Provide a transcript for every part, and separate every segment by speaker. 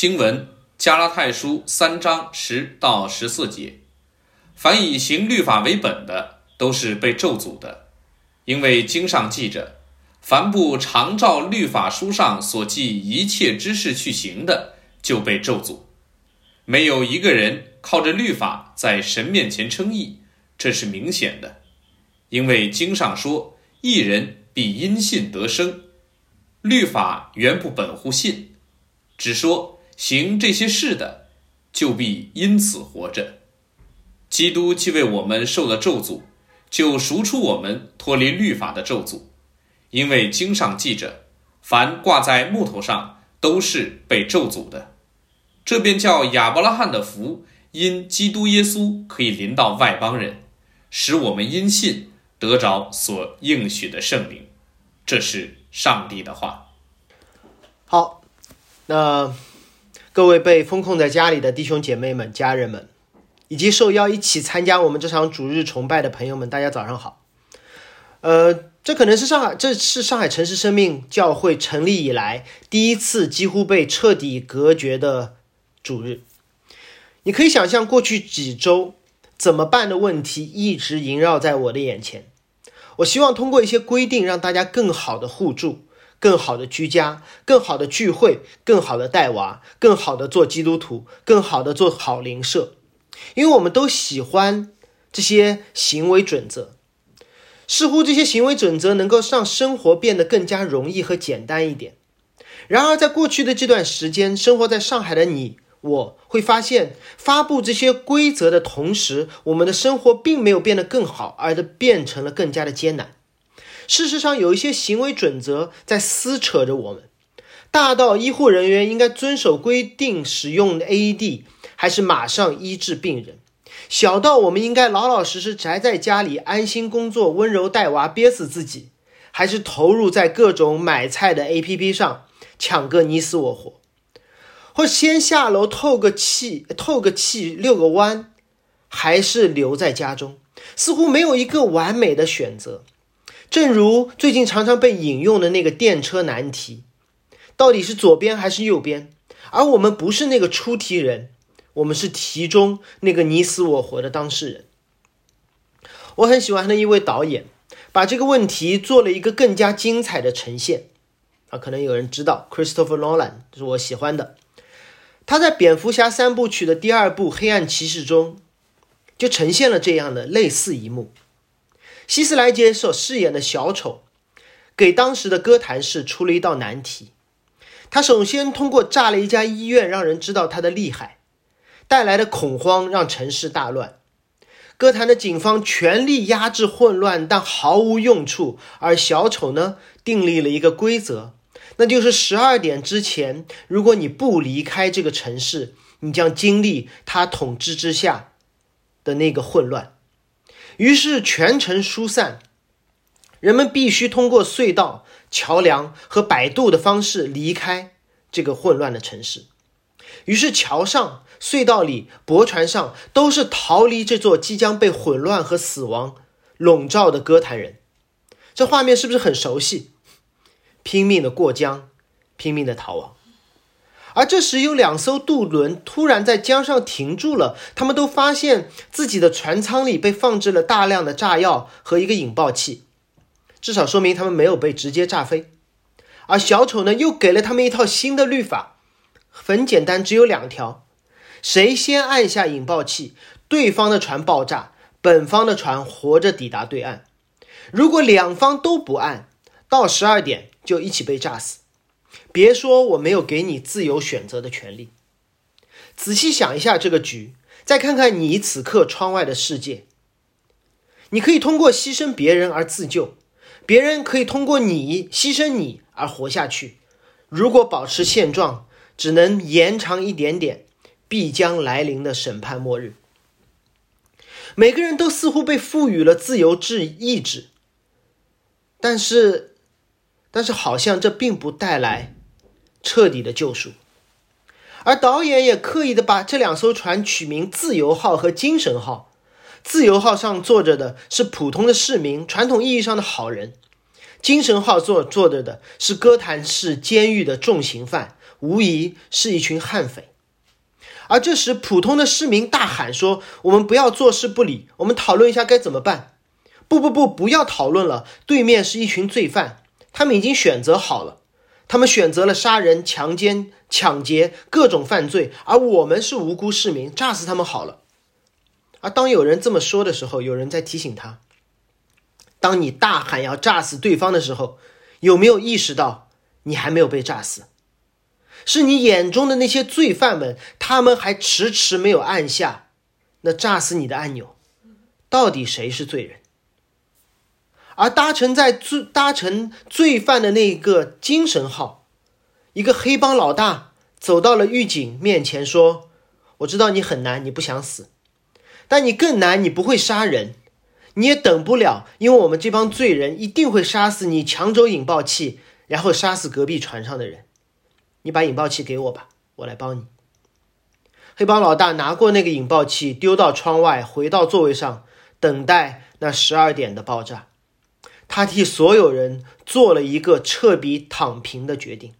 Speaker 1: 经文：加拉太书三章十到十四节。凡以行律法为本的，都是被咒诅的，因为经上记着：凡不常照律法书上所记一切之事去行的，就被咒诅。没有一个人靠着律法在神面前称义，这是明显的，因为经上说：一人必因信得生。律法原不本乎信，只说行这些事的，就必因此活着。基督既为我们受了咒诅，就赎出我们脱离律法的咒诅，因为经上记着，凡挂在木头上都是被咒诅的。这便叫亚伯拉罕的福因基督耶稣可以临到外邦人，使我们因信得着所应许的圣灵。这是上帝的话。
Speaker 2: 好，那各位被封控在家里的弟兄姐妹们、家人们。以及受邀一起参加我们这场主日崇拜的朋友们，大家早上好。呃，这可能是上海，这是上海城市生命教会成立以来第一次几乎被彻底隔绝的主日。你可以想象，过去几周怎么办的问题一直萦绕在我的眼前。我希望通过一些规定，让大家更好的互助，更好的居家，更好的聚会，更好的带娃，更好的做基督徒，更好的做好邻舍。因为我们都喜欢这些行为准则，似乎这些行为准则能够让生活变得更加容易和简单一点。然而，在过去的这段时间，生活在上海的你，我会发现，发布这些规则的同时，我们的生活并没有变得更好，而是变成了更加的艰难。事实上，有一些行为准则在撕扯着我们，大到医护人员应该遵守规定使用 AED。还是马上医治病人，小到我们应该老老实实宅在家里安心工作，温柔带娃，憋死自己；还是投入在各种买菜的 APP 上抢个你死我活，或先下楼透个气，透个气，遛个弯，还是留在家中？似乎没有一个完美的选择。正如最近常常被引用的那个电车难题，到底是左边还是右边？而我们不是那个出题人。我们是题中那个你死我活的当事人。我很喜欢的一位导演，把这个问题做了一个更加精彩的呈现。啊，可能有人知道 Christopher Nolan，是我喜欢的。他在蝙蝠侠三部曲的第二部《黑暗骑士》中，就呈现了这样的类似一幕。希斯莱杰所饰演的小丑，给当时的哥谭市出了一道难题。他首先通过炸了一家医院，让人知道他的厉害。带来的恐慌让城市大乱，哥谭的警方全力压制混乱，但毫无用处。而小丑呢，订立了一个规则，那就是十二点之前，如果你不离开这个城市，你将经历他统治之下的那个混乱。于是全城疏散，人们必须通过隧道、桥梁和摆渡的方式离开这个混乱的城市。于是桥上。隧道里、驳船上都是逃离这座即将被混乱和死亡笼罩的歌坛人，这画面是不是很熟悉？拼命的过江，拼命的逃亡。而这时，有两艘渡轮突然在江上停住了，他们都发现自己的船舱里被放置了大量的炸药和一个引爆器，至少说明他们没有被直接炸飞。而小丑呢，又给了他们一套新的律法，很简单，只有两条。谁先按下引爆器，对方的船爆炸，本方的船活着抵达对岸。如果两方都不按，到十二点就一起被炸死。别说我没有给你自由选择的权利。仔细想一下这个局，再看看你此刻窗外的世界。你可以通过牺牲别人而自救，别人可以通过你牺牲你而活下去。如果保持现状，只能延长一点点。必将来临的审判末日，每个人都似乎被赋予了自由制意志，但是，但是好像这并不带来彻底的救赎。而导演也刻意的把这两艘船取名“自由号”和“精神号”。自由号上坐着的是普通的市民，传统意义上的好人；精神号坐坐着的是哥谭市监狱的重刑犯，无疑是一群悍匪。而这时，普通的市民大喊说：“我们不要坐视不理，我们讨论一下该怎么办。”不不不，不要讨论了。对面是一群罪犯，他们已经选择好了，他们选择了杀人、强奸、抢劫各种犯罪，而我们是无辜市民，炸死他们好了。而当有人这么说的时候，有人在提醒他：当你大喊要炸死对方的时候，有没有意识到你还没有被炸死？是你眼中的那些罪犯们，他们还迟迟没有按下那炸死你的按钮。到底谁是罪人？而搭乘在罪搭乘罪犯的那一个精神号，一个黑帮老大走到了狱警面前说：“我知道你很难，你不想死，但你更难，你不会杀人，你也等不了，因为我们这帮罪人一定会杀死你，抢走引爆器，然后杀死隔壁船上的人。”你把引爆器给我吧，我来帮你。黑帮老大拿过那个引爆器，丢到窗外，回到座位上，等待那十二点的爆炸。他替所有人做了一个彻底躺平的决定。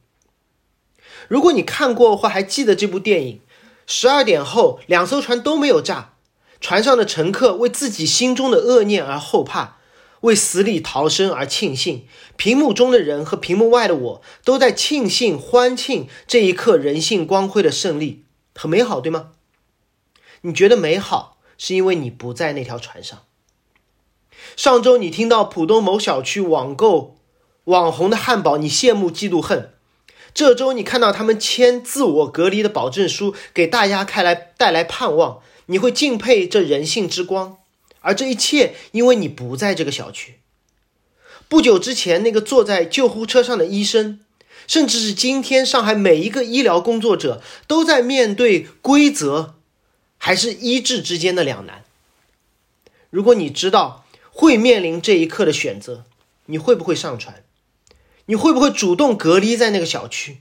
Speaker 2: 如果你看过或还记得这部电影，十二点后两艘船都没有炸，船上的乘客为自己心中的恶念而后怕。为死里逃生而庆幸，屏幕中的人和屏幕外的我都在庆幸欢庆这一刻人性光辉的胜利，很美好，对吗？你觉得美好，是因为你不在那条船上。上周你听到浦东某小区网购网红的汉堡，你羡慕嫉妒恨；这周你看到他们签自我隔离的保证书，给大家开来带来盼望，你会敬佩这人性之光。而这一切，因为你不在这个小区。不久之前，那个坐在救护车上的医生，甚至是今天上海每一个医疗工作者，都在面对规则还是医治之间的两难。如果你知道会面临这一刻的选择，你会不会上船？你会不会主动隔离在那个小区？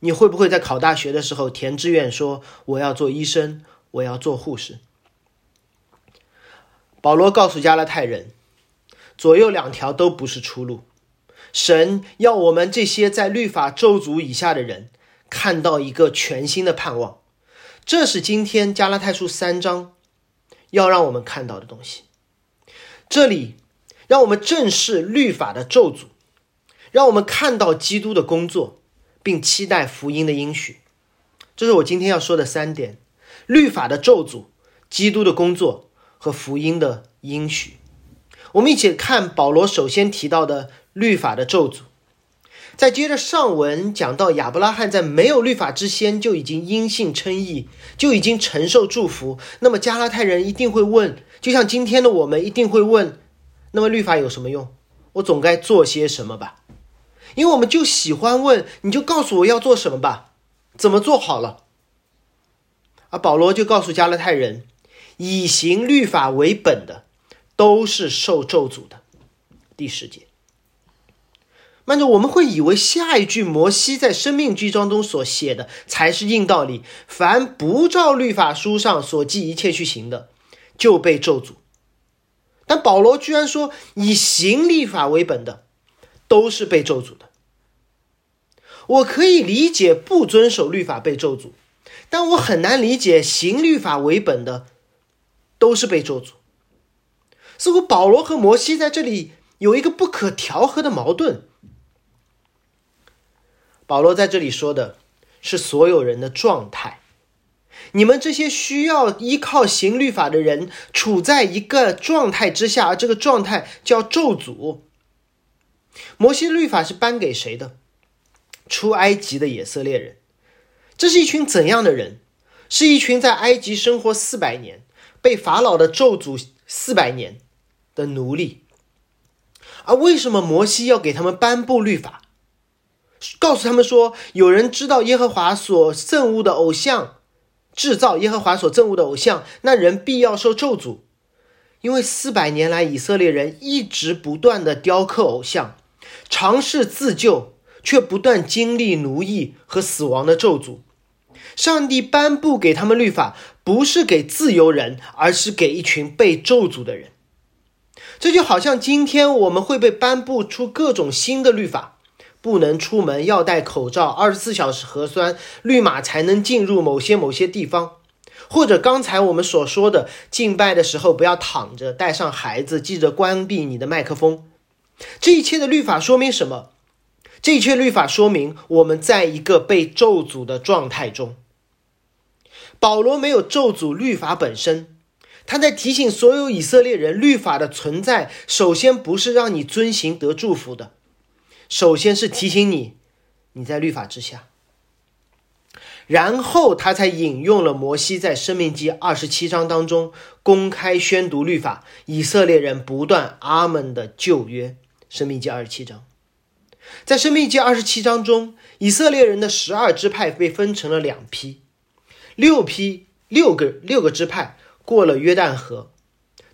Speaker 2: 你会不会在考大学的时候填志愿说我要做医生，我要做护士？保罗告诉加拉太人，左右两条都不是出路。神要我们这些在律法咒诅以下的人看到一个全新的盼望，这是今天加拉太书三章要让我们看到的东西。这里让我们正视律法的咒诅，让我们看到基督的工作，并期待福音的应许。这是我今天要说的三点：律法的咒诅，基督的工作。和福音的应许，我们一起看保罗首先提到的律法的咒诅。再接着上文讲到亚伯拉罕在没有律法之先就已经因信称义，就已经承受祝福。那么加拉太人一定会问，就像今天的我们一定会问：那么律法有什么用？我总该做些什么吧？因为我们就喜欢问，你就告诉我要做什么吧，怎么做好了？而保罗就告诉加勒泰人。以行律法为本的，都是受咒诅的。第十节，慢着，我们会以为下一句摩西在生命记章中所写的才是硬道理：凡不照律法书上所记一切去行的，就被咒诅。但保罗居然说，以行律法为本的，都是被咒诅的。我可以理解不遵守律法被咒诅，但我很难理解行律法为本的。都是被咒诅。似乎保罗和摩西在这里有一个不可调和的矛盾。保罗在这里说的是所有人的状态，你们这些需要依靠行律法的人，处在一个状态之下，而这个状态叫咒诅。摩西律法是颁给谁的？出埃及的以色列人。这是一群怎样的人？是一群在埃及生活四百年。被法老的咒诅四百年的奴隶，而为什么摩西要给他们颁布律法，告诉他们说，有人知道耶和华所憎恶的偶像，制造耶和华所憎恶的偶像，那人必要受咒诅，因为四百年来以色列人一直不断的雕刻偶像，尝试自救，却不断经历奴役和死亡的咒诅。上帝颁布给他们律法，不是给自由人，而是给一群被咒诅的人。这就好像今天我们会被颁布出各种新的律法，不能出门，要戴口罩，二十四小时核酸，绿码才能进入某些某些地方。或者刚才我们所说的，敬拜的时候不要躺着，带上孩子，记着关闭你的麦克风。这一切的律法说明什么？这一切律法说明我们在一个被咒诅的状态中。保罗没有咒诅律法本身，他在提醒所有以色列人，律法的存在首先不是让你遵行得祝福的，首先是提醒你你在律法之下。然后他才引用了摩西在《生命记》二十七章当中公开宣读律法，以色列人不断阿门的旧约，《生命记》二十七章。在《生命记》二十七章中，以色列人的十二支派被分成了两批，六批六个六个支派过了约旦河，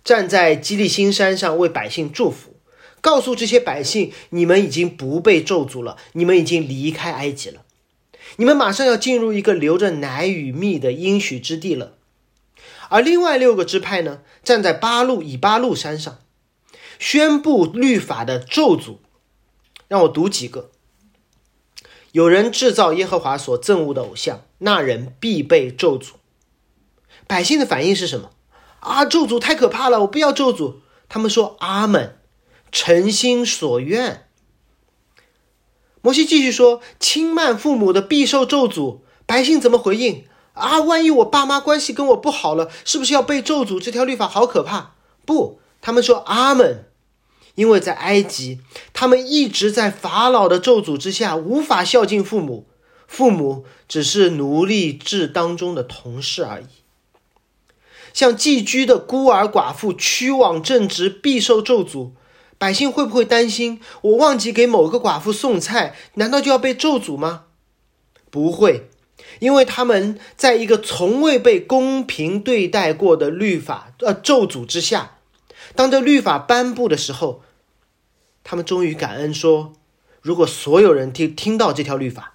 Speaker 2: 站在基利新山上为百姓祝福，告诉这些百姓：你们已经不被咒诅了，你们已经离开埃及了。你们马上要进入一个流着奶与蜜的应许之地了，而另外六个支派呢，站在八路以八路山上，宣布律法的咒诅。让我读几个：有人制造耶和华所憎恶的偶像，那人必被咒诅。百姓的反应是什么？啊，咒诅太可怕了，我不要咒诅。他们说阿门，诚心所愿。摩西继续说：“轻慢父母的必受咒诅。”百姓怎么回应？啊，万一我爸妈关系跟我不好了，是不是要被咒诅？这条律法好可怕！不，他们说阿门，因为在埃及，他们一直在法老的咒诅之下，无法孝敬父母，父母只是奴隶制当中的同事而已。像寄居的孤儿寡妇，屈枉正直，必受咒诅。百姓会不会担心我忘记给某个寡妇送菜，难道就要被咒诅吗？不会，因为他们在一个从未被公平对待过的律法呃咒诅之下。当这律法颁布的时候，他们终于感恩说：“如果所有人听听到这条律法，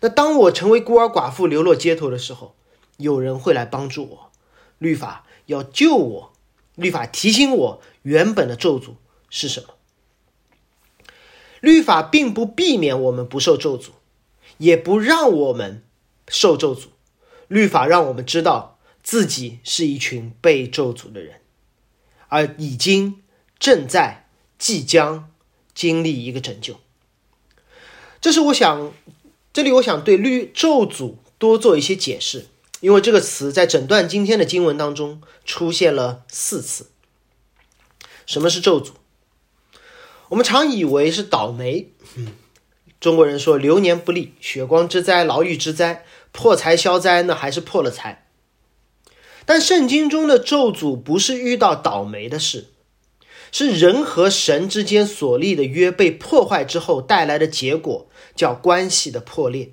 Speaker 2: 那当我成为孤儿寡妇流落街头的时候，有人会来帮助我。律法要救我，律法提醒我原本的咒诅。”是什么？律法并不避免我们不受咒诅，也不让我们受咒诅。律法让我们知道自己是一群被咒诅的人，而已经正在即将经历一个拯救。这是我想，这里我想对律咒诅多做一些解释，因为这个词在整段今天的经文当中出现了四次。什么是咒诅？我们常以为是倒霉，中国人说流年不利、血光之灾、牢狱之灾、破财消灾，呢还是破了财。但圣经中的咒诅不是遇到倒霉的事，是人和神之间所立的约被破坏之后带来的结果，叫关系的破裂。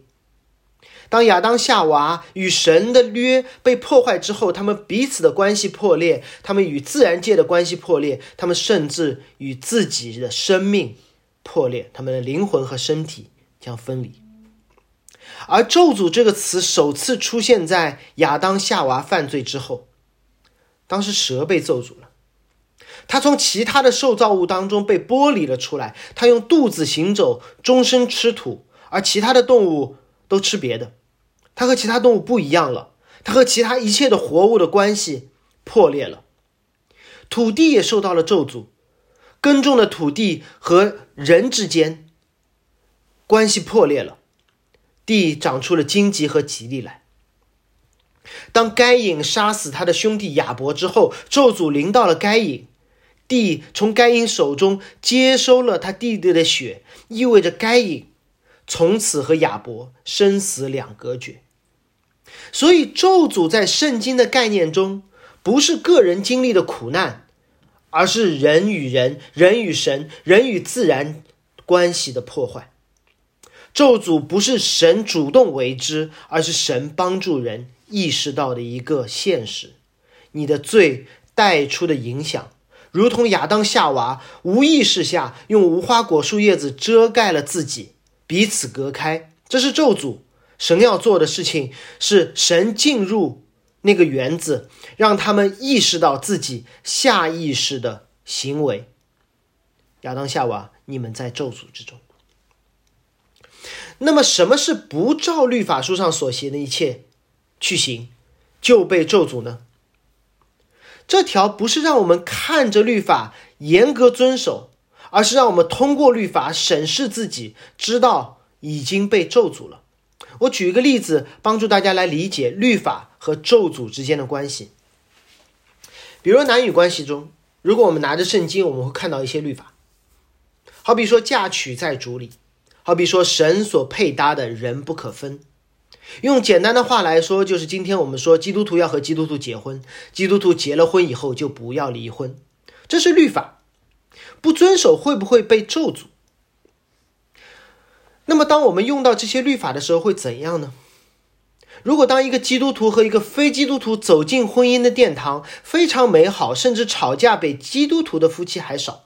Speaker 2: 当亚当夏娃与神的约被破坏之后，他们彼此的关系破裂，他们与自然界的关系破裂，他们甚至与自己的生命破裂，他们的灵魂和身体将分离。而咒诅这个词首次出现在亚当夏娃犯罪之后，当时蛇被咒诅了，他从其他的受造物当中被剥离了出来，他用肚子行走，终身吃土，而其他的动物都吃别的。它和其他动物不一样了，它和其他一切的活物的关系破裂了，土地也受到了咒诅，耕种的土地和人之间关系破裂了，地长出了荆棘和吉利来。当该隐杀死他的兄弟亚伯之后，咒诅临到了该隐，地从该隐手中接收了他弟弟的血，意味着该隐从此和亚伯生死两隔绝。所以，咒诅在圣经的概念中，不是个人经历的苦难，而是人与人、人与神、人与自然关系的破坏。咒诅不是神主动为之，而是神帮助人意识到的一个现实。你的罪带出的影响，如同亚当夏娃无意识下用无花果树叶子遮盖了自己，彼此隔开，这是咒诅。神要做的事情是，神进入那个园子，让他们意识到自己下意识的行为，亚当夏娃，你们在咒诅之中。那么，什么是不照律法书上所写的一切去行，就被咒诅呢？这条不是让我们看着律法严格遵守，而是让我们通过律法审视自己，知道已经被咒诅了。我举一个例子，帮助大家来理解律法和咒诅之间的关系。比如男女关系中，如果我们拿着圣经，我们会看到一些律法，好比说嫁娶在主里。好比说，神所配搭的人不可分。用简单的话来说，就是今天我们说基督徒要和基督徒结婚，基督徒结了婚以后就不要离婚，这是律法。不遵守会不会被咒诅？那么，当我们用到这些律法的时候，会怎样呢？如果当一个基督徒和一个非基督徒走进婚姻的殿堂，非常美好，甚至吵架比基督徒的夫妻还少，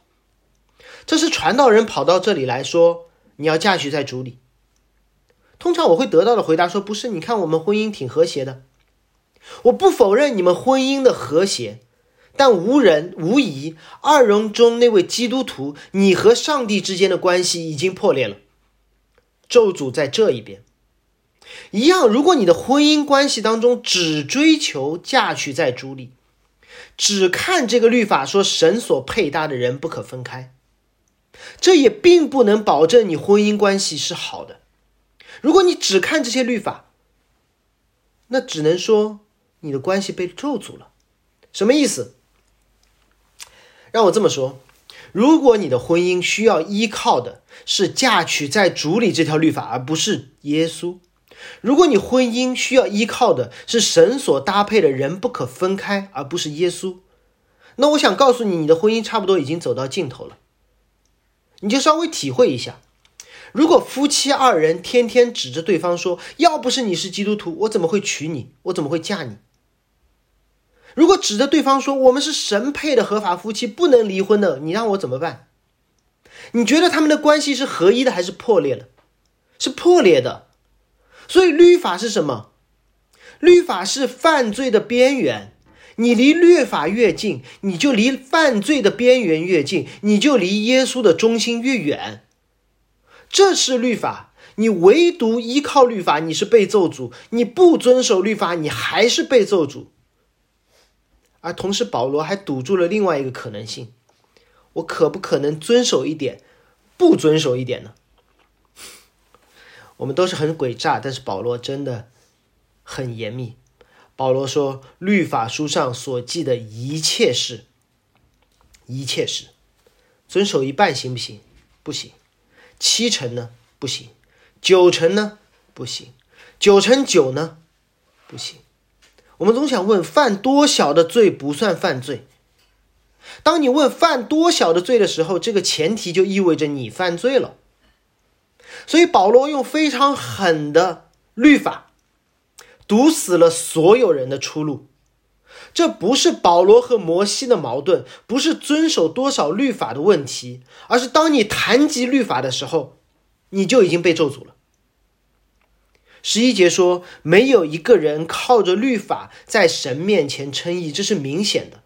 Speaker 2: 这是传道人跑到这里来说。你要嫁娶在主里，通常我会得到的回答说：“不是，你看我们婚姻挺和谐的。”我不否认你们婚姻的和谐，但无人无疑，二人中那位基督徒，你和上帝之间的关系已经破裂了。咒诅在这一边，一样。如果你的婚姻关系当中只追求嫁娶在主里，只看这个律法说神所配搭的人不可分开。这也并不能保证你婚姻关系是好的。如果你只看这些律法，那只能说你的关系被咒诅了。什么意思？让我这么说：如果你的婚姻需要依靠的是嫁娶在主里这条律法，而不是耶稣；如果你婚姻需要依靠的是神所搭配的人不可分开，而不是耶稣，那我想告诉你，你的婚姻差不多已经走到尽头了。你就稍微体会一下，如果夫妻二人天天指着对方说：“要不是你是基督徒，我怎么会娶你？我怎么会嫁你？”如果指着对方说：“我们是神配的合法夫妻，不能离婚的，你让我怎么办？”你觉得他们的关系是合一的还是破裂的？是破裂的。所以律法是什么？律法是犯罪的边缘。你离律法越近，你就离犯罪的边缘越近，你就离耶稣的中心越远。这是律法。你唯独依靠律法，你是被咒诅；你不遵守律法，你还是被咒诅。而同时，保罗还堵住了另外一个可能性：我可不可能遵守一点，不遵守一点呢？我们都是很诡诈，但是保罗真的很严密。保罗说：“律法书上所记的一切事，一切事，遵守一半行不行？不行。七成呢？不行。九成呢？不行。九成九呢？不行。我们总想问：犯多小的罪不算犯罪？当你问犯多小的罪的时候，这个前提就意味着你犯罪了。所以保罗用非常狠的律法。”堵死了所有人的出路，这不是保罗和摩西的矛盾，不是遵守多少律法的问题，而是当你谈及律法的时候，你就已经被咒诅了。十一节说，没有一个人靠着律法在神面前称义，这是明显的。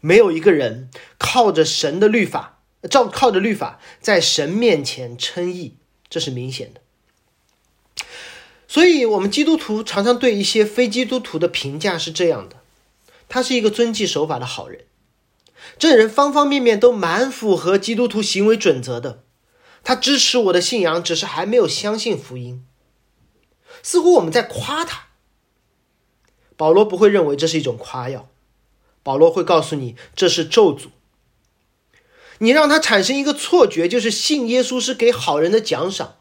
Speaker 2: 没有一个人靠着神的律法，照靠着律法在神面前称义，这是明显的。所以，我们基督徒常常对一些非基督徒的评价是这样的：他是一个遵纪守法的好人，这人方方面面都蛮符合基督徒行为准则的。他支持我的信仰，只是还没有相信福音。似乎我们在夸他。保罗不会认为这是一种夸耀，保罗会告诉你这是咒诅。你让他产生一个错觉，就是信耶稣是给好人的奖赏。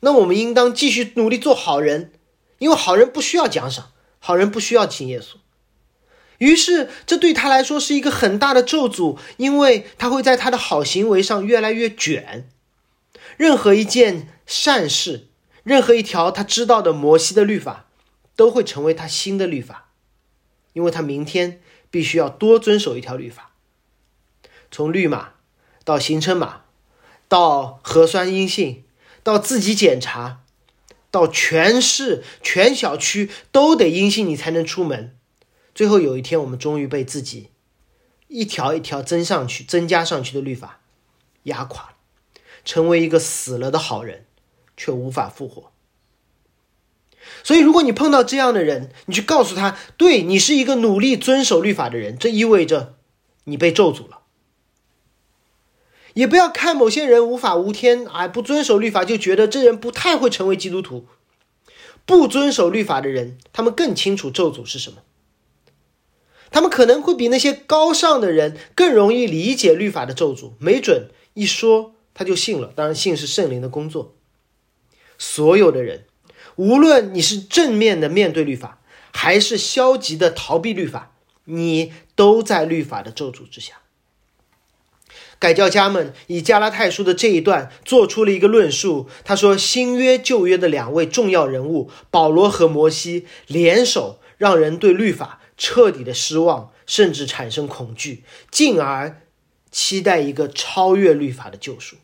Speaker 2: 那我们应当继续努力做好人，因为好人不需要奖赏，好人不需要信耶稣。于是，这对他来说是一个很大的咒诅，因为他会在他的好行为上越来越卷。任何一件善事，任何一条他知道的摩西的律法，都会成为他新的律法，因为他明天必须要多遵守一条律法。从绿码到行程码，到核酸阴性。到自己检查，到全市全小区都得阴性，你才能出门。最后有一天，我们终于被自己一条一条增上去、增加上去的律法压垮了，成为一个死了的好人，却无法复活。所以，如果你碰到这样的人，你去告诉他，对你是一个努力遵守律法的人，这意味着你被咒诅了。也不要看某些人无法无天，哎，不遵守律法就觉得这人不太会成为基督徒。不遵守律法的人，他们更清楚咒诅是什么。他们可能会比那些高尚的人更容易理解律法的咒诅，没准一说他就信了。当然，信是圣灵的工作。所有的人。无论你是正面的面对律法，还是消极的逃避律法，你都在律法的咒诅之下。改教家们以加拉太书的这一段做出了一个论述。他说，新约旧约的两位重要人物保罗和摩西联手，让人对律法彻底的失望，甚至产生恐惧，进而期待一个超越律法的救赎。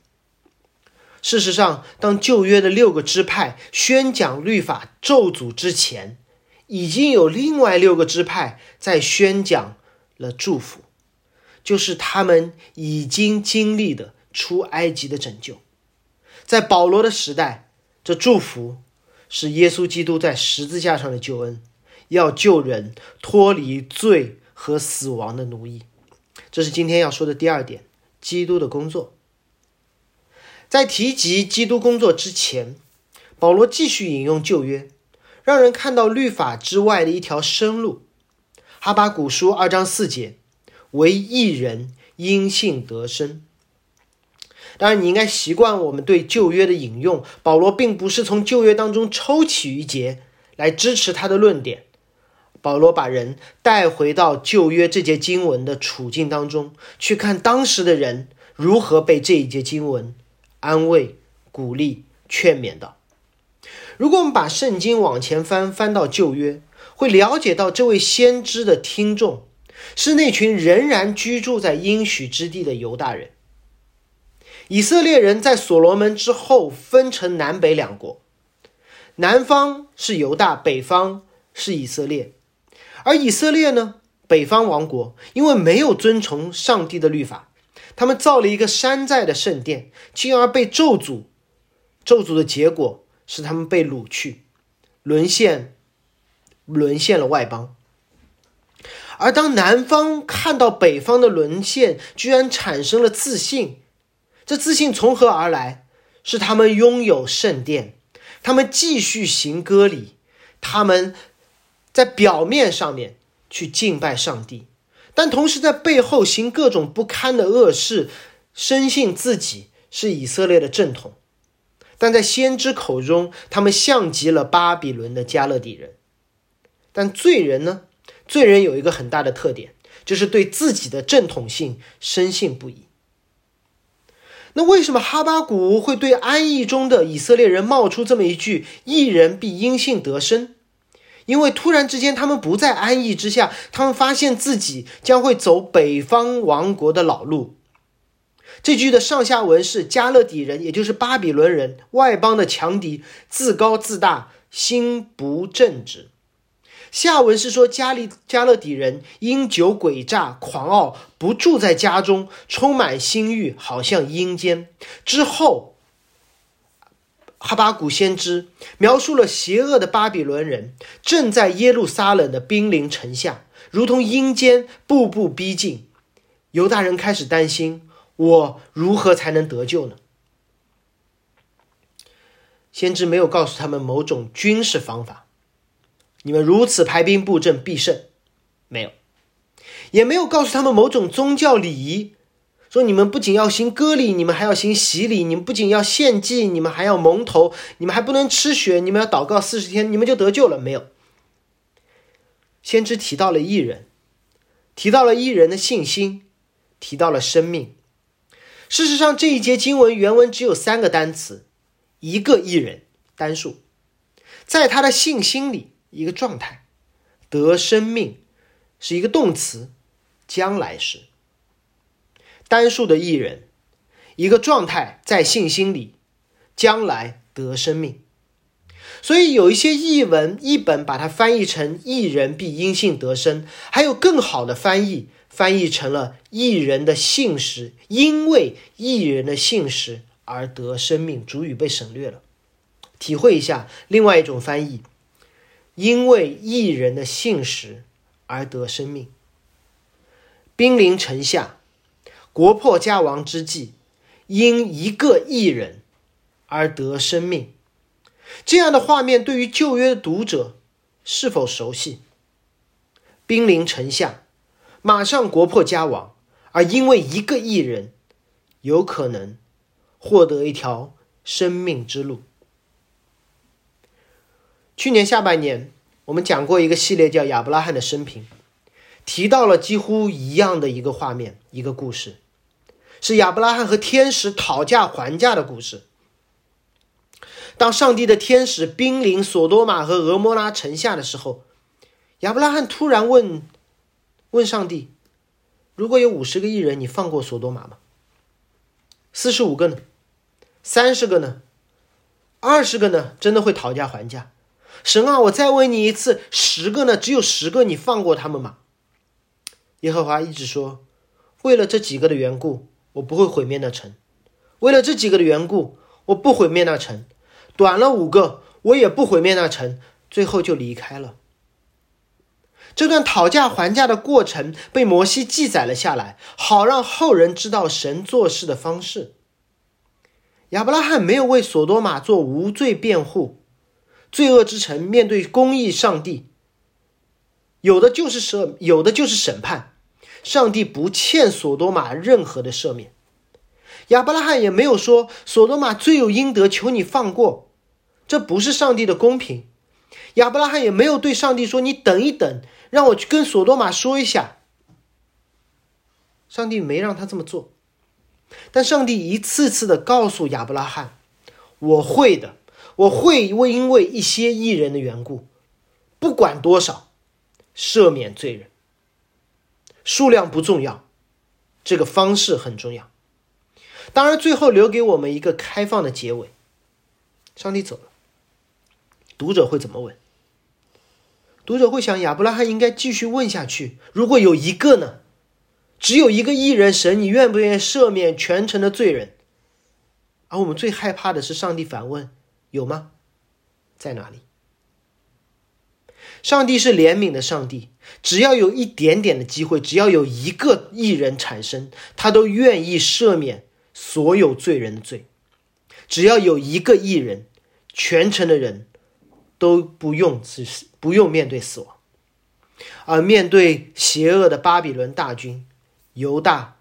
Speaker 2: 事实上，当旧约的六个支派宣讲律法咒诅之前，已经有另外六个支派在宣讲了祝福，就是他们已经经历的出埃及的拯救。在保罗的时代，这祝福是耶稣基督在十字架上的救恩，要救人脱离罪和死亡的奴役。这是今天要说的第二点：基督的工作。在提及基督工作之前，保罗继续引用旧约，让人看到律法之外的一条生路。哈巴古书二章四节：“为一人因信得生。”当然，你应该习惯我们对旧约的引用。保罗并不是从旧约当中抽取一节来支持他的论点。保罗把人带回到旧约这节经文的处境当中，去看当时的人如何被这一节经文。安慰、鼓励、劝勉的。如果我们把圣经往前翻，翻到旧约，会了解到这位先知的听众是那群仍然居住在应许之地的犹大人。以色列人在所罗门之后分成南北两国，南方是犹大，北方是以色列。而以色列呢，北方王国因为没有遵从上帝的律法。他们造了一个山寨的圣殿，进而被咒诅。咒诅的结果是他们被掳去，沦陷，沦陷了外邦。而当南方看到北方的沦陷，居然产生了自信。这自信从何而来？是他们拥有圣殿，他们继续行割礼，他们在表面上面去敬拜上帝。但同时在背后行各种不堪的恶事，深信自己是以色列的正统，但在先知口中，他们像极了巴比伦的加勒底人。但罪人呢？罪人有一个很大的特点，就是对自己的正统性深信不疑。那为什么哈巴谷会对安逸中的以色列人冒出这么一句“一人必因信得生”？因为突然之间，他们不在安逸之下，他们发现自己将会走北方王国的老路。这句的上下文是：加勒底人，也就是巴比伦人，外邦的强敌，自高自大，心不正直。下文是说，加利加勒底人因酒诡诈、狂傲，不住在家中，充满心欲，好像阴间。之后。哈巴谷先知描述了邪恶的巴比伦人正在耶路撒冷的兵临城下，如同阴间，步步逼近。犹大人开始担心：我如何才能得救呢？先知没有告诉他们某种军事方法，你们如此排兵布阵必胜，没有，也没有告诉他们某种宗教礼仪。说你们不仅要行割礼，你们还要行洗礼；你们不仅要献祭，你们还要蒙头；你们还不能吃血，你们要祷告四十天，你们就得救了。没有。先知提到了艺人，提到了艺人的信心，提到了生命。事实上，这一节经文原文只有三个单词，一个艺人单数，在他的信心里一个状态，得生命是一个动词，将来时。单数的艺人，一个状态在信心里，将来得生命。所以有一些译文译本把它翻译成“一人必因信得生”，还有更好的翻译，翻译成了“一人的信实因为一人的信实而得生命”，主语被省略了。体会一下另外一种翻译：“因为一人的信实而得生命。”兵临城下，国破家亡之际，因一个异人而得生命。这样的画面对于旧约的读者是否熟悉？兵临城下，马上国破家亡，而因为一个艺人，有可能获得一条生命之路。去年下半年，我们讲过一个系列叫亚伯拉罕的生平，提到了几乎一样的一个画面，一个故事，是亚伯拉罕和天使讨价还价的故事。当上帝的天使兵临索多玛和俄摩拉城下的时候，亚伯拉罕突然问：“问上帝，如果有五十个艺人，你放过索多玛吗？四十五个呢？三十个呢？二十个呢？真的会讨价还价？神啊，我再问你一次，十个呢？只有十个，你放过他们吗？”耶和华一直说：“为了这几个的缘故，我不会毁灭那城；为了这几个的缘故，我不毁灭那城。”短了五个，我也不毁灭那城，最后就离开了。这段讨价还价的过程被摩西记载了下来，好让后人知道神做事的方式。亚伯拉罕没有为索多玛做无罪辩护，罪恶之城面对公义上帝，有的就是赦，有的就是审判，上帝不欠索多玛任何的赦免。亚伯拉罕也没有说索多玛罪有应得，求你放过，这不是上帝的公平。亚伯拉罕也没有对上帝说：“你等一等，让我去跟索多玛说一下。”上帝没让他这么做，但上帝一次次的告诉亚伯拉罕：“我会的，我会为因为一些艺人的缘故，不管多少，赦免罪人。数量不重要，这个方式很重要。”当然，最后留给我们一个开放的结尾。上帝走了，读者会怎么问？读者会想：亚伯拉罕应该继续问下去。如果有一个呢？只有一个艺人，神，你愿不愿意赦免全城的罪人？而我们最害怕的是上帝反问：有吗？在哪里？上帝是怜悯的上帝，只要有一点点的机会，只要有一个艺人产生，他都愿意赦免。所有罪人的罪，只要有一个艺人，全城的人都不用死，不用面对死亡。而面对邪恶的巴比伦大军，犹大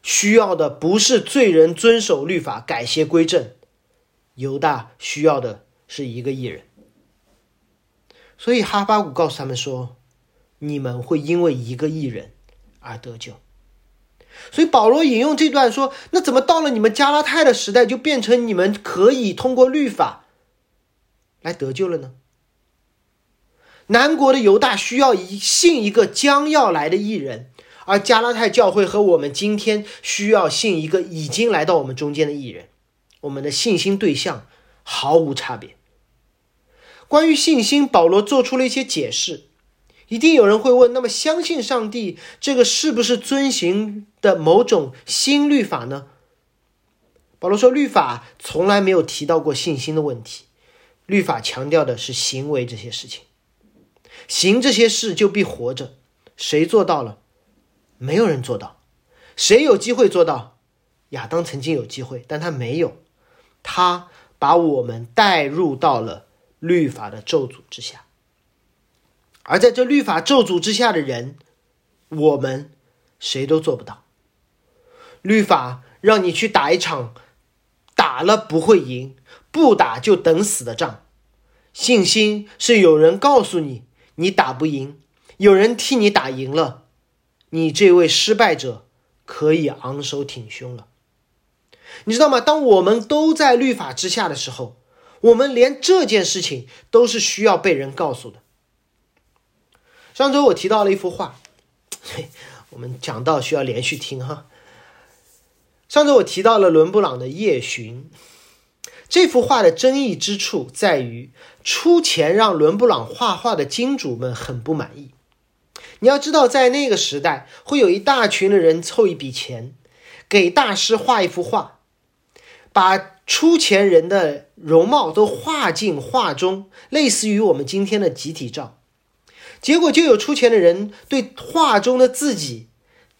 Speaker 2: 需要的不是罪人遵守律法、改邪归正，犹大需要的是一个艺人。所以哈巴谷告诉他们说：“你们会因为一个艺人而得救。”所以保罗引用这段说：“那怎么到了你们加拉太的时代，就变成你们可以通过律法来得救了呢？”南国的犹大需要一信一个将要来的艺人，而加拉太教会和我们今天需要信一个已经来到我们中间的艺人。我们的信心对象毫无差别。关于信心，保罗做出了一些解释。一定有人会问：那么相信上帝这个是不是遵行的某种新律法呢？保罗说，律法从来没有提到过信心的问题，律法强调的是行为这些事情，行这些事就必活着。谁做到了？没有人做到。谁有机会做到？亚当曾经有机会，但他没有。他把我们带入到了律法的咒诅之下。而在这律法咒诅之下的人，我们谁都做不到。律法让你去打一场打了不会赢、不打就等死的仗。信心是有人告诉你你打不赢，有人替你打赢了，你这位失败者可以昂首挺胸了。你知道吗？当我们都在律法之下的时候，我们连这件事情都是需要被人告诉的。上周我提到了一幅画，我们讲到需要连续听哈。上周我提到了伦布朗的《夜巡》，这幅画的争议之处在于，出钱让伦布朗画画的金主们很不满意。你要知道，在那个时代，会有一大群的人凑一笔钱，给大师画一幅画，把出钱人的容貌都画进画中，类似于我们今天的集体照。结果就有出钱的人对画中的自己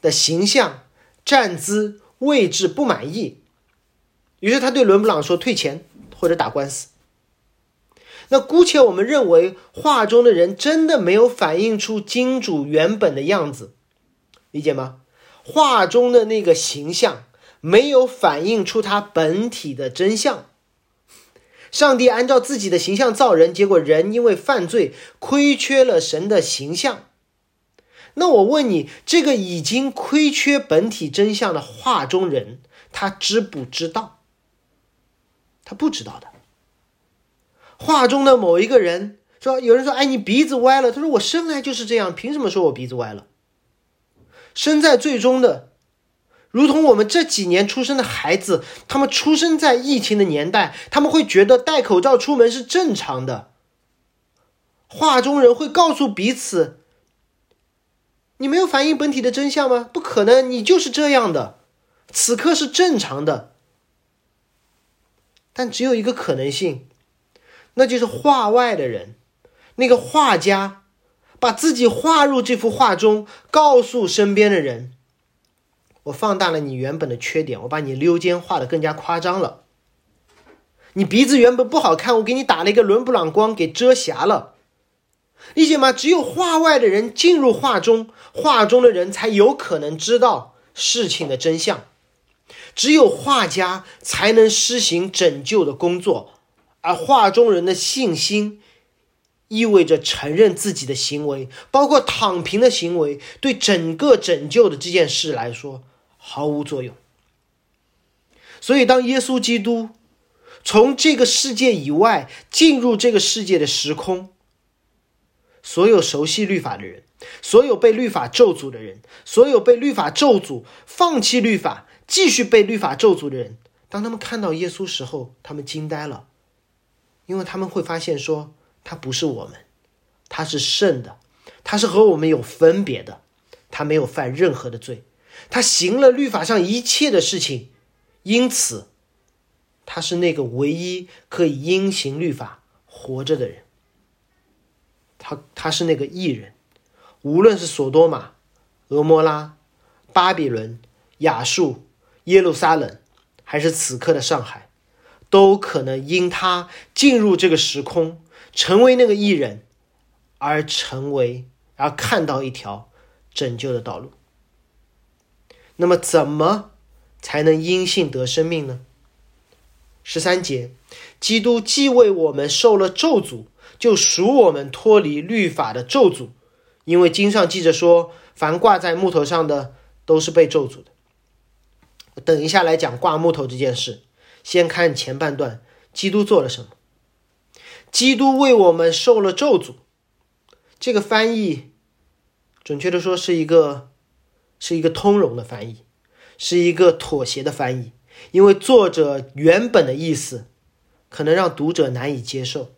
Speaker 2: 的形象、站姿、位置不满意，于是他对伦布朗说：“退钱或者打官司。”那姑且我们认为画中的人真的没有反映出金主原本的样子，理解吗？画中的那个形象没有反映出他本体的真相。上帝按照自己的形象造人，结果人因为犯罪亏缺了神的形象。那我问你，这个已经亏缺本体真相的画中人，他知不知道？他不知道的。画中的某一个人说：“有人说，哎，你鼻子歪了。”他说：“我生来就是这样，凭什么说我鼻子歪了？”身在最终的，如同我们这几年出生的孩子，他们出生在疫情的年代，他们会觉得戴口罩出门是正常的。画中人会告诉彼此：“你没有反映本体的真相吗？不可能，你就是这样的，此刻是正常的。”但只有一个可能性。那就是画外的人，那个画家把自己画入这幅画中，告诉身边的人：“我放大了你原本的缺点，我把你溜肩画的更加夸张了。你鼻子原本不好看，我给你打了一个伦布朗光给遮瑕了，理解吗？只有画外的人进入画中，画中的人才有可能知道事情的真相。只有画家才能施行拯救的工作。”而画中人的信心，意味着承认自己的行为，包括躺平的行为，对整个拯救的这件事来说毫无作用。所以，当耶稣基督从这个世界以外进入这个世界的时空，所有熟悉律法的人，所有被律法咒诅的人，所有被律法咒诅、放弃律法、继续被律法咒诅的人，当他们看到耶稣时候，他们惊呆了。因为他们会发现，说他不是我们，他是圣的，他是和我们有分别的，他没有犯任何的罪，他行了律法上一切的事情，因此他是那个唯一可以因行律法活着的人。他他是那个艺人，无论是索多玛、俄摩拉、巴比伦、亚述、耶路撒冷，还是此刻的上海。都可能因他进入这个时空，成为那个艺人，而成为而看到一条拯救的道路。那么，怎么才能因信得生命呢？十三节，基督既为我们受了咒诅，就赎我们脱离律法的咒诅，因为经上记着说，凡挂在木头上的都是被咒诅的。等一下来讲挂木头这件事。先看前半段，基督做了什么？基督为我们受了咒诅。这个翻译，准确的说是一个，是一个通融的翻译，是一个妥协的翻译。因为作者原本的意思，可能让读者难以接受。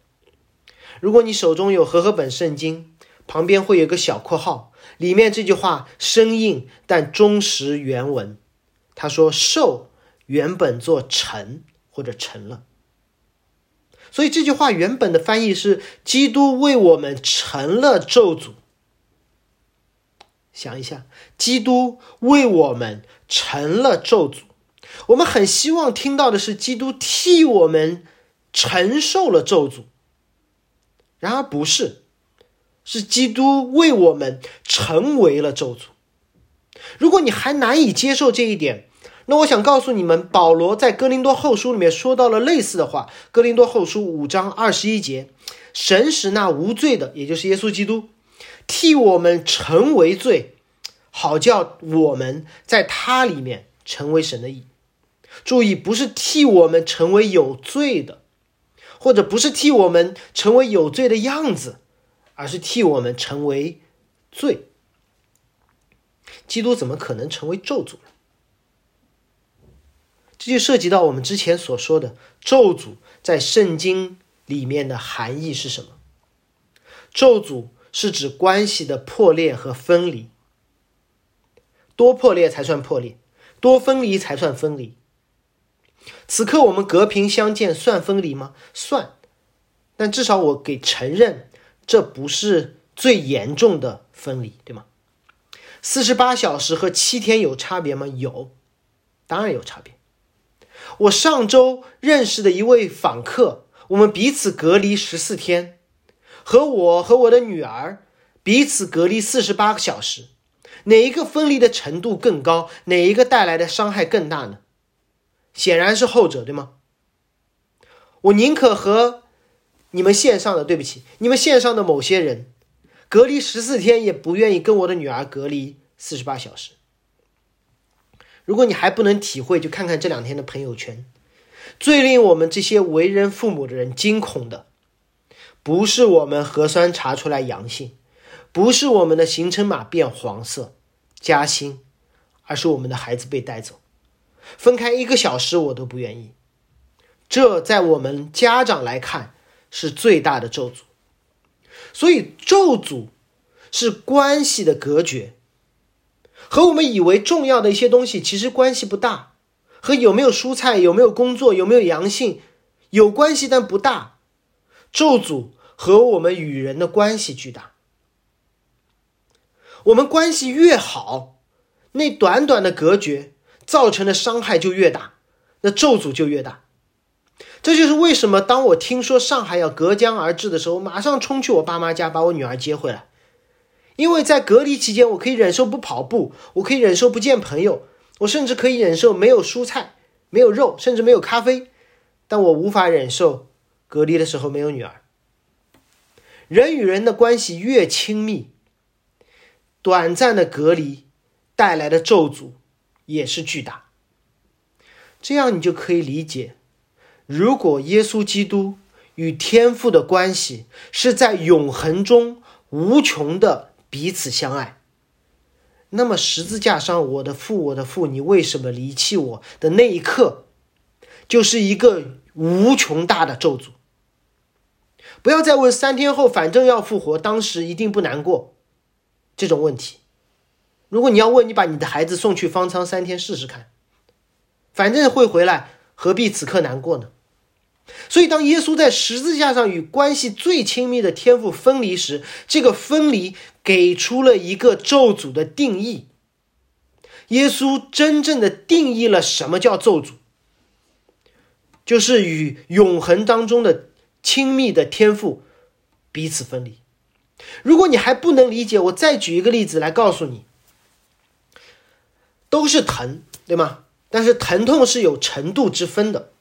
Speaker 2: 如果你手中有和合本圣经，旁边会有个小括号，里面这句话生硬但忠实原文。他说：“受。”原本做成或者成了，所以这句话原本的翻译是：基督为我们成了咒诅。想一下，基督为我们成了咒诅。我们很希望听到的是，基督替我们承受了咒诅。然而不是，是基督为我们成为了咒诅。如果你还难以接受这一点，那我想告诉你们，保罗在哥林多后书里面说到了类似的话。哥林多后书五章二十一节，神使那无罪的，也就是耶稣基督，替我们成为罪，好叫我们在他里面成为神的义。注意，不是替我们成为有罪的，或者不是替我们成为有罪的样子，而是替我们成为罪。基督怎么可能成为咒诅呢？这就涉及到我们之前所说的咒诅在圣经里面的含义是什么？咒诅是指关系的破裂和分离，多破裂才算破裂，多分离才算分离。此刻我们隔屏相见算分离吗？算，但至少我给承认这不是最严重的分离，对吗？四十八小时和七天有差别吗？有，当然有差别。我上周认识的一位访客，我们彼此隔离十四天，和我和我的女儿彼此隔离四十八个小时，哪一个分离的程度更高？哪一个带来的伤害更大呢？显然是后者，对吗？我宁可和你们线上的，对不起，你们线上的某些人隔离十四天，也不愿意跟我的女儿隔离四十八小时。如果你还不能体会，就看看这两天的朋友圈。最令我们这些为人父母的人惊恐的，不是我们核酸查出来阳性，不是我们的行程码变黄色加薪，而是我们的孩子被带走。分开一个小时我都不愿意，这在我们家长来看是最大的咒诅。所以咒诅是关系的隔绝，和我们以为重要的一些东西其实关系不大，和有没有蔬菜、有没有工作、有没有阳性有关系，但不大。咒诅和我们与人的关系巨大，我们关系越好，那短短的隔绝。造成的伤害就越大，那咒诅就越大。这就是为什么当我听说上海要隔江而治的时候，马上冲去我爸妈家把我女儿接回来。因为在隔离期间，我可以忍受不跑步，我可以忍受不见朋友，我甚至可以忍受没有蔬菜、没有肉，甚至没有咖啡。但我无法忍受隔离的时候没有女儿。人与人的关系越亲密，短暂的隔离带来的咒诅。也是巨大，这样你就可以理解，如果耶稣基督与天父的关系是在永恒中无穷的彼此相爱，那么十字架上“我的父，我的父，你为什么离弃我”的那一刻，就是一个无穷大的咒诅。不要再问三天后反正要复活，当时一定不难过这种问题。如果你要问，你把你的孩子送去方舱三天试试看，反正会回来，何必此刻难过呢？所以，当耶稣在十字架上与关系最亲密的天赋分离时，这个分离给出了一个咒诅的定义。耶稣真正的定义了什么叫咒诅，就是与永恒当中的亲密的天赋彼此分离。如果你还不能理解，我再举一个例子来告诉你。都是疼，对吗？但是疼痛是有程度之分的。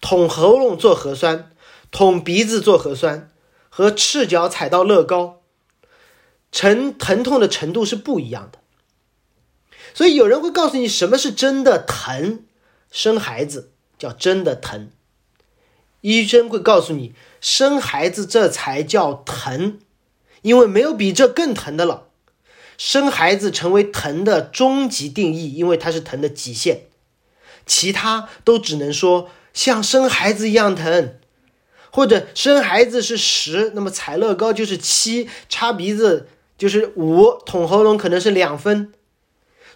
Speaker 2: 捅喉咙做核酸，捅鼻子做核酸，和赤脚踩到乐高，疼疼痛的程度是不一样的。所以有人会告诉你什么是真的疼，生孩子叫真的疼。医生会告诉你，生孩子这才叫疼，因为没有比这更疼的了。生孩子成为疼的终极定义，因为它是疼的极限，其他都只能说像生孩子一样疼，或者生孩子是十，那么踩乐高就是七，插鼻子就是五，捅喉咙可能是两分。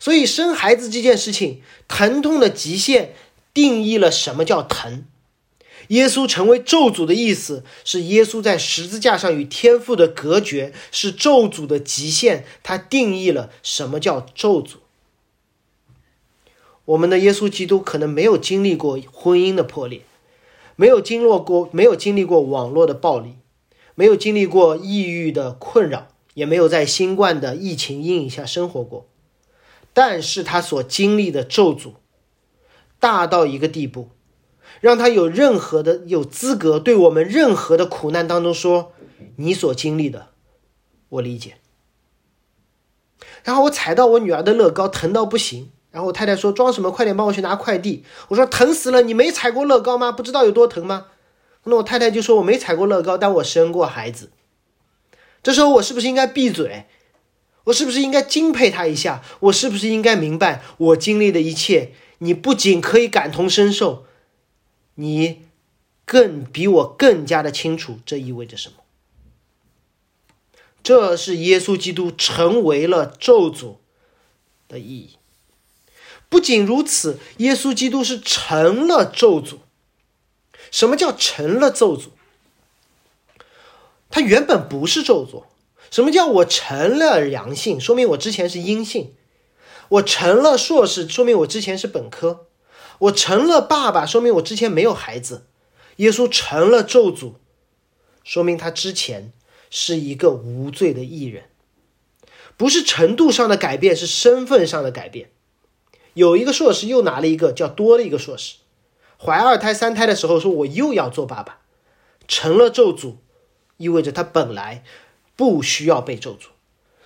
Speaker 2: 所以生孩子这件事情，疼痛的极限定义了什么叫疼。耶稣成为咒诅的意思是，耶稣在十字架上与天父的隔绝是咒诅的极限。他定义了什么叫咒诅。我们的耶稣基督可能没有经历过婚姻的破裂，没有经历过没有经历过网络的暴力，没有经历过抑郁的困扰，也没有在新冠的疫情阴影下生活过。但是他所经历的咒诅大到一个地步。让他有任何的有资格对我们任何的苦难当中说：“你所经历的，我理解。”然后我踩到我女儿的乐高，疼到不行。然后我太太说：“装什么？快点帮我去拿快递。”我说：“疼死了！你没踩过乐高吗？不知道有多疼吗？”那我太太就说：“我没踩过乐高，但我生过孩子。”这时候我是不是应该闭嘴？我是不是应该敬佩他一下？我是不是应该明白我经历的一切？你不仅可以感同身受。你更比我更加的清楚这意味着什么。这是耶稣基督成为了咒诅的意义。不仅如此，耶稣基督是成了咒诅。什么叫成了咒诅？他原本不是咒诅。什么叫我成了阳性？说明我之前是阴性。我成了硕士，说明我之前是本科。我成了爸爸，说明我之前没有孩子。耶稣成了咒诅，说明他之前是一个无罪的艺人。不是程度上的改变，是身份上的改变。有一个硕士又拿了一个，叫多了一个硕士。怀二胎、三胎的时候说，我又要做爸爸，成了咒诅，意味着他本来不需要被咒诅。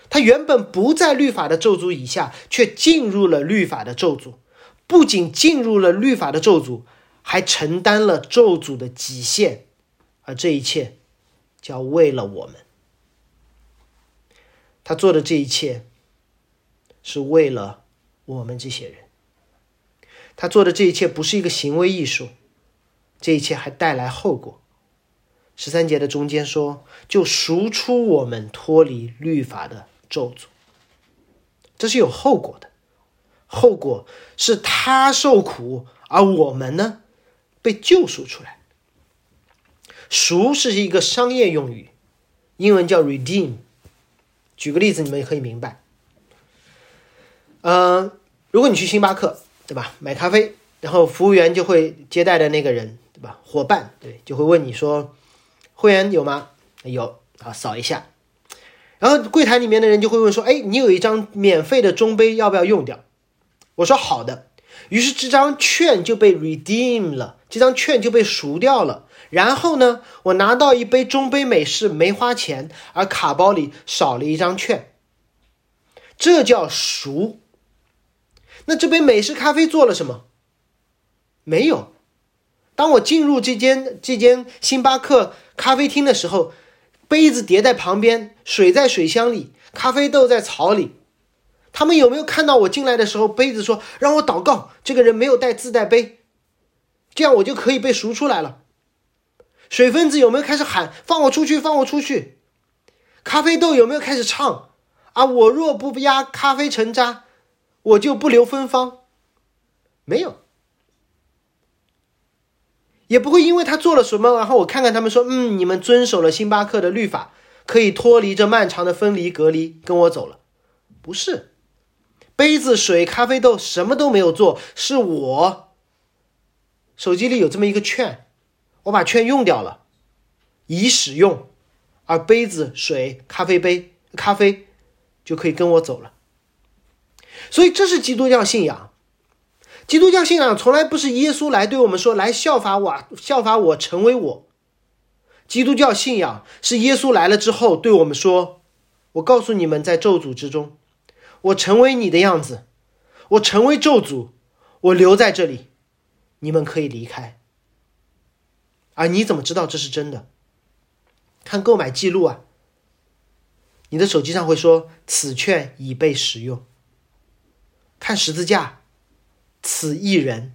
Speaker 2: 他原本不在律法的咒诅以下，却进入了律法的咒诅。不仅进入了律法的咒诅，还承担了咒诅的极限。而这一切，叫为了我们。他做的这一切，是为了。我们这些人，他做的这一切不是一个行为艺术，这一切还带来后果。十三节的中间说，就赎出我们脱离律法的咒诅，这是有后果的。后果是他受苦，而我们呢，被救赎出来。赎是一个商业用语，英文叫 redeem。举个例子，你们也可以明白。嗯。如果你去星巴克，对吧？买咖啡，然后服务员就会接待的那个人，对吧？伙伴，对，就会问你说：“会员有吗？”有，好，扫一下。然后柜台里面的人就会问说：“哎，你有一张免费的中杯，要不要用掉？”我说：“好的。”于是这张券就被 redeem 了，这张券就被赎掉了。然后呢，我拿到一杯中杯美式，没花钱，而卡包里少了一张券，这叫赎。那这杯美式咖啡做了什么？没有。当我进入这间这间星巴克咖啡厅的时候，杯子叠在旁边，水在水箱里，咖啡豆在槽里。他们有没有看到我进来的时候，杯子说让我祷告？这个人没有带自带杯，这样我就可以被赎出来了。水分子有没有开始喊放我出去，放我出去？咖啡豆有没有开始唱啊？我若不压咖啡成渣。我就不留芬芳，没有，也不会因为他做了什么，然后我看看他们说，嗯，你们遵守了星巴克的律法，可以脱离这漫长的分离隔离，跟我走了。不是，杯子、水、咖啡豆什么都没有做，是我手机里有这么一个券，我把券用掉了，已使用，而杯子、水、咖啡杯、咖啡就可以跟我走了。所以这是基督教信仰。基督教信仰从来不是耶稣来对我们说：“来效法我，效法我，成为我。”基督教信仰是耶稣来了之后对我们说：“我告诉你们，在咒诅之中，我成为你的样子，我成为咒诅，我留在这里，你们可以离开。”而你怎么知道这是真的？看购买记录啊，你的手机上会说：“此券已被使用。”看十字架，此一人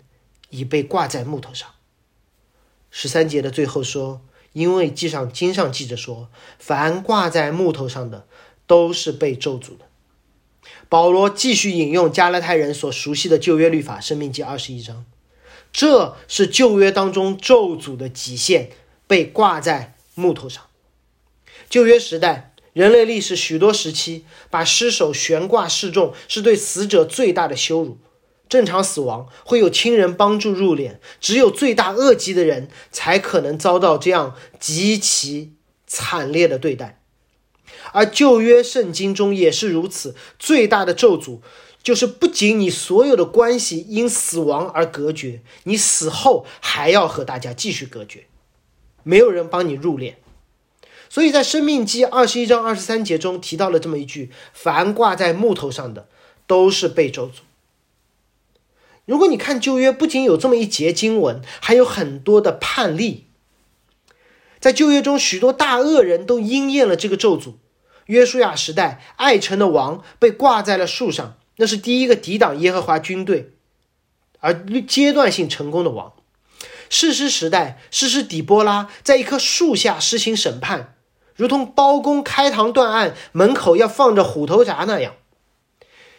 Speaker 2: 已被挂在木头上。十三节的最后说：“因为记上经上记着说，凡挂在木头上的，都是被咒诅的。”保罗继续引用加拉太人所熟悉的旧约律法，《生命记》二十一章，这是旧约当中咒诅的极限，被挂在木头上。旧约时代。人类历史许多时期，把尸首悬挂示众是对死者最大的羞辱。正常死亡会有亲人帮助入殓，只有罪大恶极的人才可能遭到这样极其惨烈的对待。而旧约圣经中也是如此，最大的咒诅就是不仅你所有的关系因死亡而隔绝，你死后还要和大家继续隔绝，没有人帮你入殓。所以在《生命记》二十一章二十三节中提到了这么一句：“凡挂在木头上的，都是被咒诅。”如果你看旧约，不仅有这么一节经文，还有很多的判例。在旧约中，许多大恶人都应验了这个咒诅。约书亚时代，爱城的王被挂在了树上，那是第一个抵挡耶和华军队而阶段性成功的王。士师时代，士师底波拉在一棵树下施行审判，如同包公开堂断案，门口要放着虎头铡那样。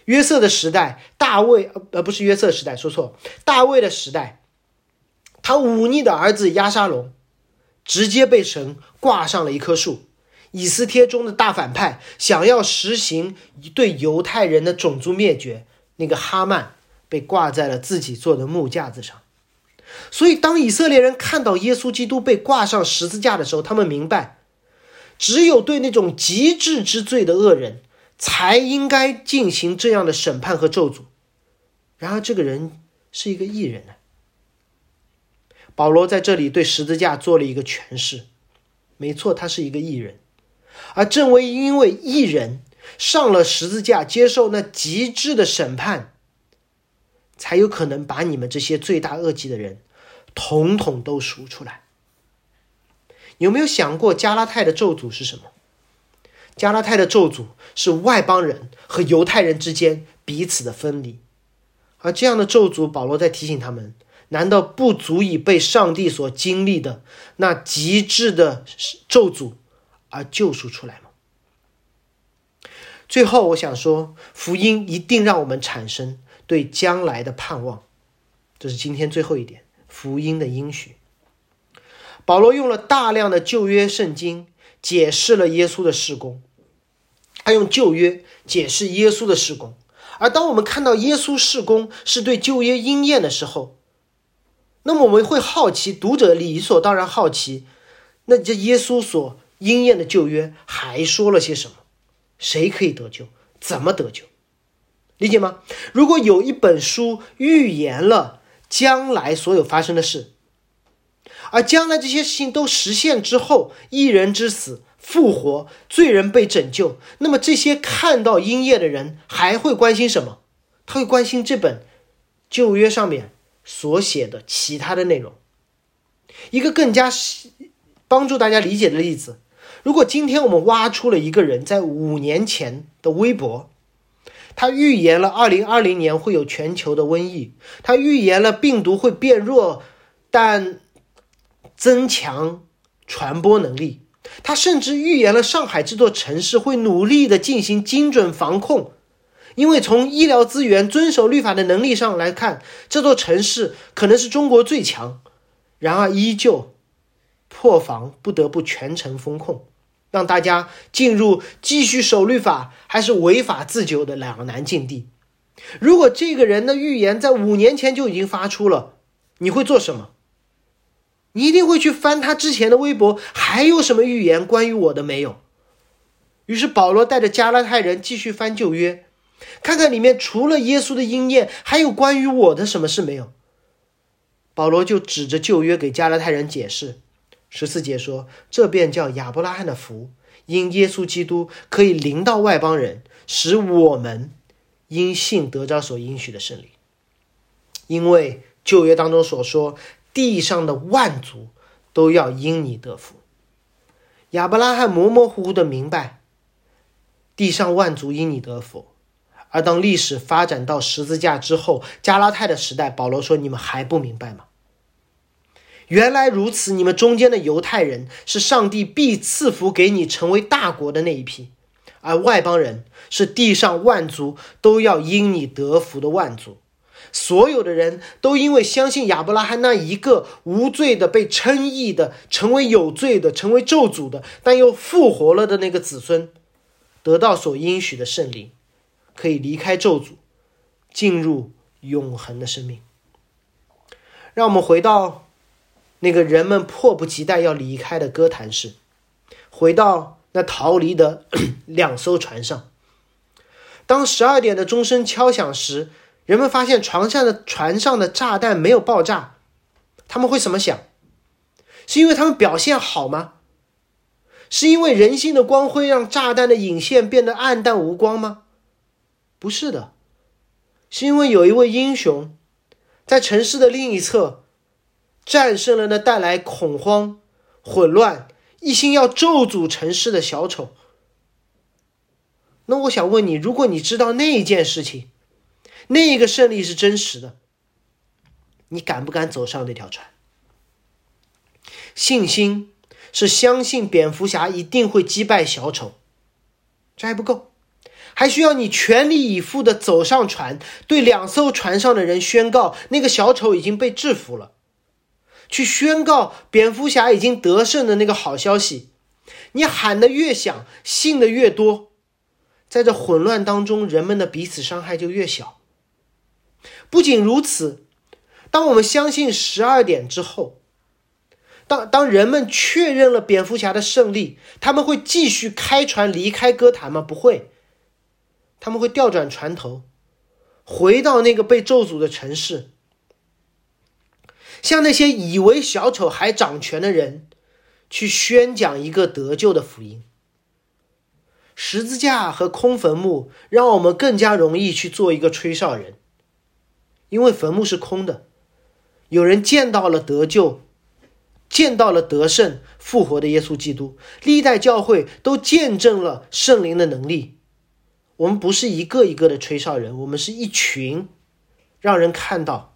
Speaker 2: 约瑟的时代，大卫呃不是约瑟时代，说错，大卫的时代，他忤逆的儿子押沙龙，直接被神挂上了一棵树。以斯帖中的大反派想要实行对犹太人的种族灭绝，那个哈曼被挂在了自己做的木架子上。所以，当以色列人看到耶稣基督被挂上十字架的时候，他们明白，只有对那种极致之罪的恶人，才应该进行这样的审判和咒诅。然而，这个人是一个异人呢。保罗在这里对十字架做了一个诠释，没错，他是一个异人。而正为因为一人上了十字架，接受那极致的审判，才有可能把你们这些罪大恶极的人，统统都赎出来。有没有想过加拉太的咒诅是什么？加拉太的咒诅是外邦人和犹太人之间彼此的分离，而这样的咒诅，保罗在提醒他们：难道不足以被上帝所经历的那极致的咒诅？而救赎出来吗？最后，我想说，福音一定让我们产生对将来的盼望。这是今天最后一点，福音的应许。保罗用了大量的旧约圣经解释了耶稣的事工，他用旧约解释耶稣的事工。而当我们看到耶稣事工是对旧约应验的时候，那么我们会好奇，读者理所当然好奇，那这耶稣所。应验的旧约还说了些什么？谁可以得救？怎么得救？理解吗？如果有一本书预言了将来所有发生的事，而将来这些事情都实现之后，一人之死、复活、罪人被拯救，那么这些看到应验的人还会关心什么？他会关心这本旧约上面所写的其他的内容。一个更加帮助大家理解的例子。如果今天我们挖出了一个人在五年前的微博，他预言了二零二零年会有全球的瘟疫，他预言了病毒会变弱，但增强传播能力，他甚至预言了上海这座城市会努力的进行精准防控，因为从医疗资源、遵守律法的能力上来看，这座城市可能是中国最强，然而依旧破防，不得不全程封控。让大家进入继续守律法还是违法自救的两难境地。如果这个人的预言在五年前就已经发出了，你会做什么？你一定会去翻他之前的微博，还有什么预言关于我的没有？于是保罗带着加拉太人继续翻旧约，看看里面除了耶稣的应验，还有关于我的什么事没有。保罗就指着旧约给加拉太人解释。十四节说：“这便叫亚伯拉罕的福，因耶稣基督可以临到外邦人，使我们因信得着所应许的胜利。因为旧约当中所说，地上的万族都要因你得福。亚伯拉罕模模糊糊的明白，地上万族因你得福。而当历史发展到十字架之后，加拉太的时代，保罗说：你们还不明白吗？”原来如此，你们中间的犹太人是上帝必赐福给你成为大国的那一批，而外邦人是地上万族都要因你得福的万族。所有的人都因为相信亚伯拉罕那一个无罪的、被称义的、成为有罪的、成为咒诅的，但又复活了的那个子孙，得到所应许的胜利，可以离开咒诅，进入永恒的生命。让我们回到。那个人们迫不及待要离开的哥谭市，回到那逃离的 两艘船上。当十二点的钟声敲响时，人们发现床上的船上的炸弹没有爆炸。他们会怎么想？是因为他们表现好吗？是因为人性的光辉让炸弹的引线变得暗淡无光吗？不是的，是因为有一位英雄在城市的另一侧。战胜了那带来恐慌、混乱、一心要咒诅城市的小丑。那我想问你，如果你知道那一件事情，那个胜利是真实的，你敢不敢走上那条船？信心是相信蝙蝠侠一定会击败小丑，这还不够，还需要你全力以赴的走上船，对两艘船上的人宣告那个小丑已经被制服了，去宣告蝙蝠侠已经得胜的那个好消息。你喊的越响，信的越多，在这混乱当中，人们的彼此伤害就越小。不仅如此，当我们相信十二点之后，当当人们确认了蝙蝠侠的胜利，他们会继续开船离开歌坛吗？不会，他们会调转船头，回到那个被咒诅的城市，向那些以为小丑还掌权的人。去宣讲一个得救的福音。十字架和空坟墓让我们更加容易去做一个吹哨人，因为坟墓是空的，有人见到了得救，见到了得胜复活的耶稣基督，历代教会都见证了圣灵的能力。我们不是一个一个的吹哨人，我们是一群，让人看到，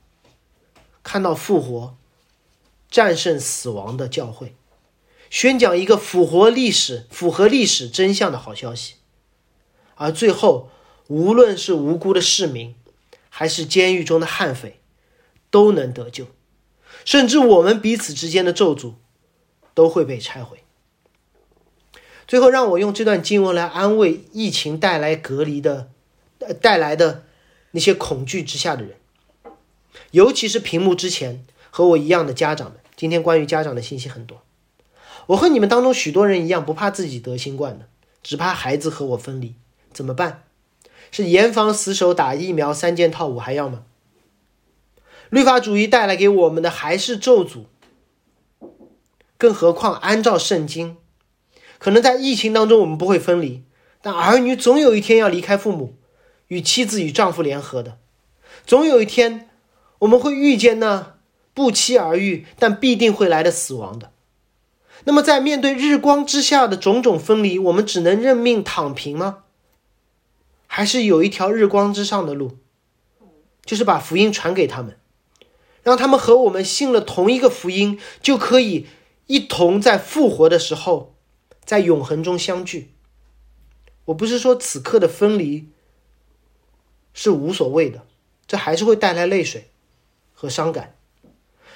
Speaker 2: 看到复活，战胜死亡的教会。宣讲一个符合历史、符合历史真相的好消息，而最后，无论是无辜的市民，还是监狱中的悍匪，都能得救，甚至我们彼此之间的咒诅都会被拆毁。最后，让我用这段经文来安慰疫情带来隔离的、带来的那些恐惧之下的人，尤其是屏幕之前和我一样的家长们。今天关于家长的信息很多。我和你们当中许多人一样，不怕自己得新冠的，只怕孩子和我分离，怎么办？是严防死守、打疫苗、三件套、我还要吗？律法主义带来给我们的还是咒诅。更何况，按照圣经，可能在疫情当中我们不会分离，但儿女总有一天要离开父母，与妻子与丈夫联合的，总有一天我们会遇见那不期而遇但必定会来的死亡的。那么，在面对日光之下的种种分离，我们只能认命躺平吗？还是有一条日光之上的路，就是把福音传给他们，让他们和我们信了同一个福音，就可以一同在复活的时候，在永恒中相聚。我不是说此刻的分离是无所谓的，这还是会带来泪水和伤感。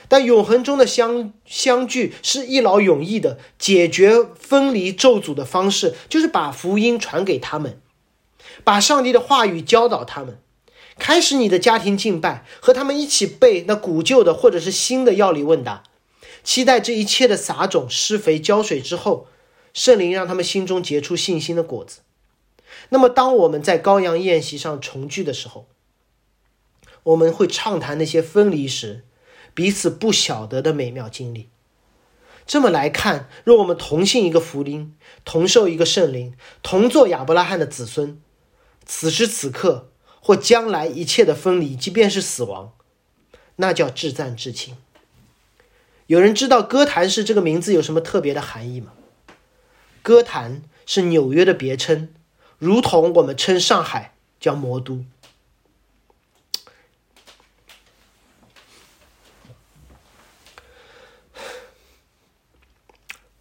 Speaker 2: 但永恒中的相相聚是一劳永逸的解决分离咒诅的方式，就是把福音传给他们，把上帝的话语教导他们，开始你的家庭敬拜，和他们一起背那古旧的或者是新的药理问答，期待这一切的撒种、施肥、浇水之后，圣灵让他们心中结出信心的果子。那么，当我们在羔羊宴席上重聚的时候，我们会畅谈那些分离时。彼此不晓得的美妙经历。这么来看，若我们同信一个福音，同受一个圣灵，同做亚伯拉罕的子孙，此时此刻或将来一切的分离，即便是死亡，那叫至赞至亲。有人知道歌坛市这个名字有什么特别的含义吗？歌坛是纽约的别称，如同我们称上海叫魔都。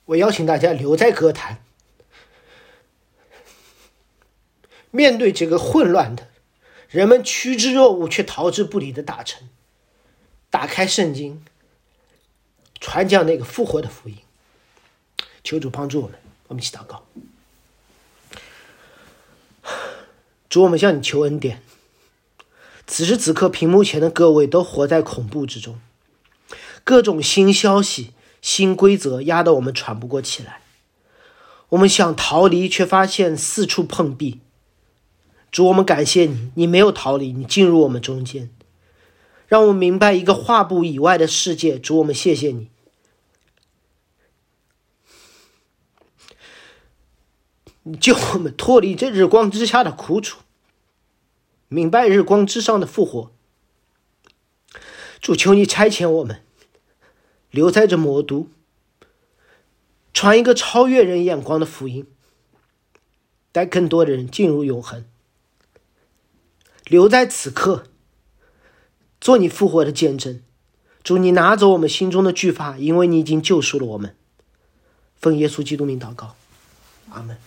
Speaker 2: 我邀请大家留在歌坛，面对这个混乱的、人们趋之若鹜却逃之不理的大城，打开圣经，传讲那个复活的福音。求主帮助我们，我们一起祷告。主，我们向你求恩典。此时此刻，屏幕前的各位都活在恐怖之中，各种新消息。新规则压得我们喘不过气来，我们想逃离，却发现四处碰壁。主，我们感谢你，你没有逃离，你进入我们中间，让我们明白一个画布以外的世界。主，我们谢谢你，你救我们脱离这日光之下的苦楚，明白日光之上的复活。主，求你差遣我们。留在这魔都，传一个超越人眼光的福音，带更多的人进入永恒。留在此刻，做你复活的见证，主，你拿走我们心中的惧怕，因为你已经救赎了我们。奉耶稣基督名祷告，阿门。